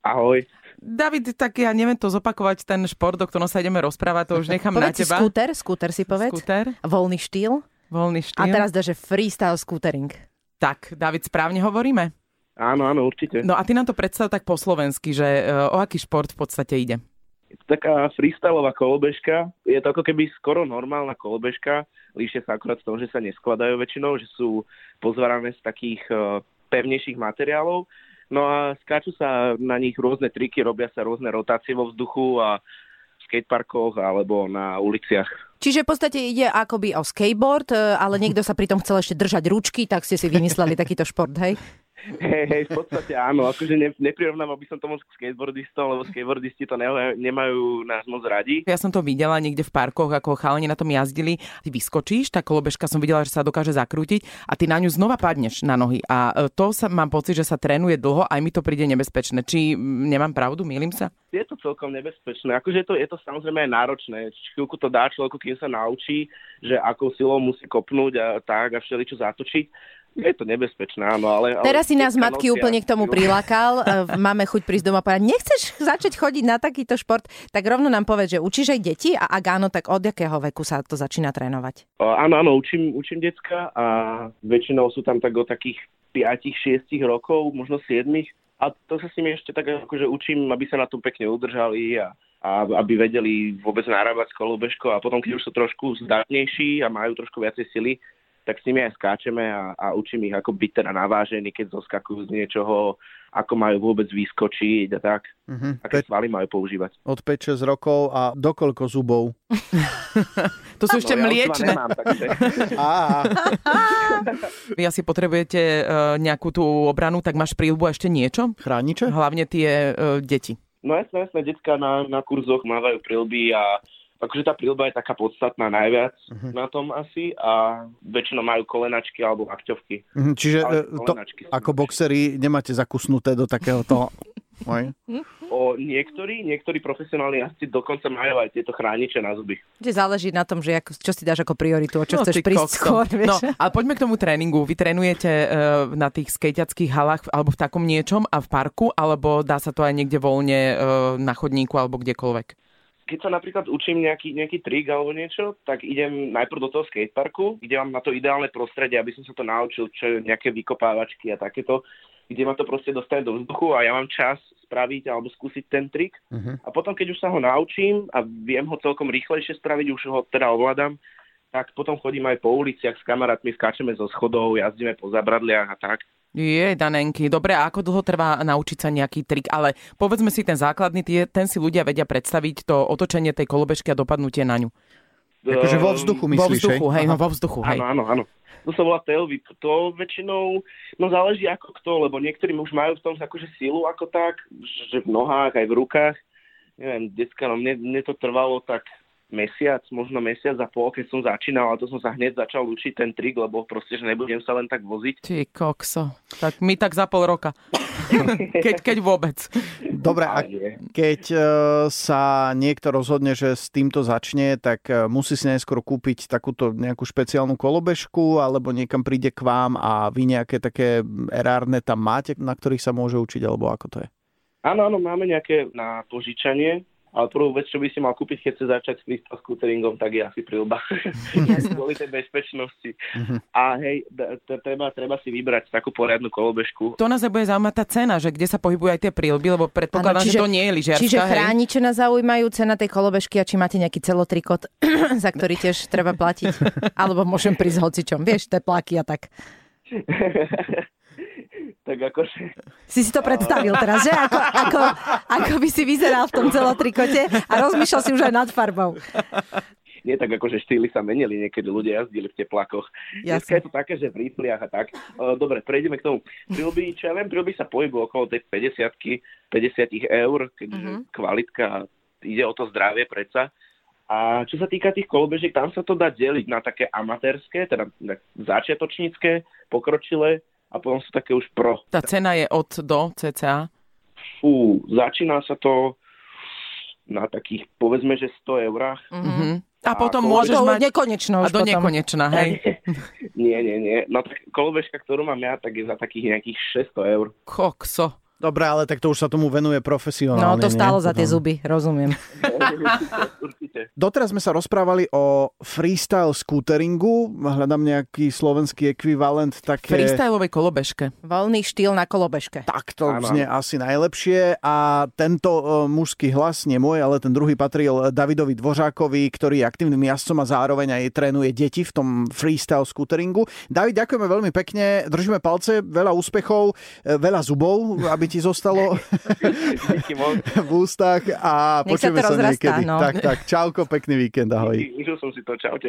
Ahoj. David, tak ja neviem to zopakovať, ten šport, o ktorom sa ideme rozprávať, to už nechám na Povedz si teba. skúter, skúter si povedz. Skúter, Voľný štýl. voľný štýl. A teraz dáže freestyle scootering. Tak, David, správne hovoríme? Áno, áno, určite. No a ty nám to predstav tak po slovensky, že e, o aký šport v podstate ide? Taká freestyleová kolobežka. Je to ako keby skoro normálna kolobežka. Líšia sa akorát v tom, že sa neskladajú väčšinou, že sú pozvarané z takých eh, pevnejších materiálov. No a skáču sa na nich rôzne triky, robia sa rôzne rotácie vo vzduchu a v skateparkoch alebo na uliciach. Čiže v podstate ide akoby o skateboard, e, ale niekto sa pritom chcel ešte držať ručky, tak ste si vymysleli takýto šport, hej? Hej, hej, v podstate áno, akože ne, neprirovnám, aby som to moc k skateboardistom, lebo skateboardisti to ne, nemajú nás moc radi. Ja som to videla niekde v parkoch, ako chalani na tom jazdili. Ty vyskočíš, tá kolobežka som videla, že sa dokáže zakrútiť a ty na ňu znova padneš na nohy. A e, to sa mám pocit, že sa trénuje dlho, aj mi to príde nebezpečné. Či nemám pravdu, milím sa? Je to celkom nebezpečné. Akože je to, je to samozrejme aj náročné. Chvíľku to dá človeku, kým sa naučí, že akou silou musí kopnúť a tak a všeličo zatočiť. Je to nebezpečné, áno, ale... ale Teraz si nás matky nosia- úplne k tomu prilákal. E, Máme chuť prísť doma a povedať, nechceš začať chodiť na takýto šport? Tak rovno nám povedz, že učíš aj deti a ak áno, tak od jakého veku sa to začína trénovať? O, Áno, áno, učím, učím decka a väčšinou sú tam tak od takých 5-6 rokov, možno 7. A to sa s nimi ešte tak akože učím, aby sa na tom pekne udržali a, a aby vedeli vôbec narábať s kolobežkou a potom, keď už sú trošku zdatnejší a majú trošku viacej sily, tak s nimi aj skáčeme a, a učím ich, ako byť teda navážení, keď zoskakujú z niečoho, ako majú vôbec vyskočiť a tak, Mhm. aké Pe- svaly majú používať. od 5-6 rokov a dokoľko zubov? To sú ešte No, ja už dva mliečne. nemám, takže... Asi potrebujete e, nejakú tú obranu, tak máš príľbu ešte niečo? chrániče? Hlavne tie e, deti. No jasné, jasné, detská na, na kurzoch mávajú prilby a akože tá prilba je taká podstatná najviac uh-huh. na tom asi a väčšinou majú kolenačky alebo lakťovky. Mhm, Čiže Ale e, to, ako boxery nemáte zakusnuté do takéhoto... Oj. O, niektorí, niektorí profesionálni jazdci dokonca majú aj tieto chrániče na zuby. Že záleží na tom, že ako, čo si dáš ako prioritu, o čo chceš ty prísť kokso. skôr, No, vieš? ale poďme k tomu tréningu. Vy trénujete e, na tých skejťackých halách alebo v takom niečom a v parku, alebo dá sa to aj niekde voľne e, na chodníku alebo kdekoľvek? Keď sa napríklad učím nejaký, nejaký trik alebo niečo, tak idem najprv do toho skateparku, kde mám na to ideálne prostredie, aby som sa to naučil, čo je nejaké vykopávačky a takéto, kde ma to proste dostane do vzduchu a ja mám čas spraviť alebo skúsiť ten trik. Mhm. A potom, keď už sa ho naučím a viem ho celkom rýchlejšie spraviť, už ho teda ovládam, tak potom chodím aj po uliciach s kamarátmi, skáčeme zo schodov, jazdíme po zabradliach a tak. Je, Danenky. Dobre, a ako dlho trvá naučiť sa nejaký trik? Ale povedzme si ten základný, tie, ten si ľudia vedia predstaviť to otočenie tej kolobežky a dopadnutie na ňu. Akože vo vzduchu vo myslíš, vzduchu, hej, no vo vzduchu, hej. Áno, áno, áno. To sa volá tail whip. To väčšinou, no záleží ako kto, lebo niektorí už majú v tom akože silu ako tak, že v nohách, aj v rukách. Neviem, detská, no mne, mne to trvalo tak mesiac, možno mesiac a pol, keď som začínal, a to som sa hneď začal učiť ten trik, lebo proste, že nebudem sa len tak voziť. Ty kokso. Tak my tak za pol roka. keď, keď vôbec. Dobre, a keď e, sa niekto rozhodne, že s týmto začne, tak e, musí si najskôr kúpiť takúto nejakú špeciálnu kolobežku, alebo niekam príde k vám a vy nejaké také erárne tam máte, na ktorých sa môže učiť, alebo ako to je? Áno, áno, máme nejaké na požičanie, ale prvú vec, čo by si mal kúpiť, keď chce začať s freestyle scooteringom, tak je asi prilba. Kvôli tej bezpečnosti. A hej, treba, treba si vybrať takú poriadnu kolobežku. To nás bude zaujímať tá cena, že kde sa pohybujú aj tie prílby, lebo predpokladám, čiže- že to nie je lyžiarska, Čiže chrániče nás zaujímajú, cena tej kolobežky a či máte nejaký celotrikot, za ktorý tiež treba platiť. Alebo môžem prísť hocičom, vieš, tepláky a tak. tak akože... Si si to predstavil teraz, že? Ako, ako, ako by si vyzeral v tom celotrikote a rozmýšľal si už aj nad farbou. Nie tak akože štýly sa menili, niekedy ľudia jazdili v teplakoch. Dneska je to také, že v rifliach a tak. Dobre, prejdeme k tomu. Prilby, čo ja viem, prilby sa pohybujú okolo tej 50 50 eur, keďže Mhm. kvalitka ide o to zdravie predsa. A čo sa týka tých kolobežiek, tam sa to dá deliť na také amatérske, teda začiatočnícke, pokročilé a potom sú také už pro. Tá cena je od do cca. Fú, začína sa to na takých, povedzme, že 100 eurách. Mhm. A A potom môžeš To mať... nekonečno A do potom. nekonečna, hej. nie, nie, nie. No tak kolobežka, ktorú mám ja, tak je za takých nejakých 600 eur. Kokso. Dobre, ale tak to už sa tomu venuje No, profesionálne. to stálo nie? za tie zuby, rozumiem. Určite. Doteraz sme sa rozprávali o freestyle scooteringu. Hľadám nejaký slovenský ekvivalent. Také... Freestyleovej kolobežke. Voľný štýl na kolobežke. Tak to Áno. znie asi najlepšie a tento e, mužský hlas, nie môj, ale ten druhý patril Davidovi Dvořákovi, ktorý je aktívnym jazdcom a zároveň aj trénuje deti v tom freestyle scooteringu. David, ďakujeme veľmi pekne, držíme palce, veľa úspechov, e, veľa zubov, aby ti zostalo v ústach a Nech sa počujeme sa rozrastá, niekedy. no. Tak, tak, čauko, pekný víkend, ahoj. Díky, Užil som si to. Čaute.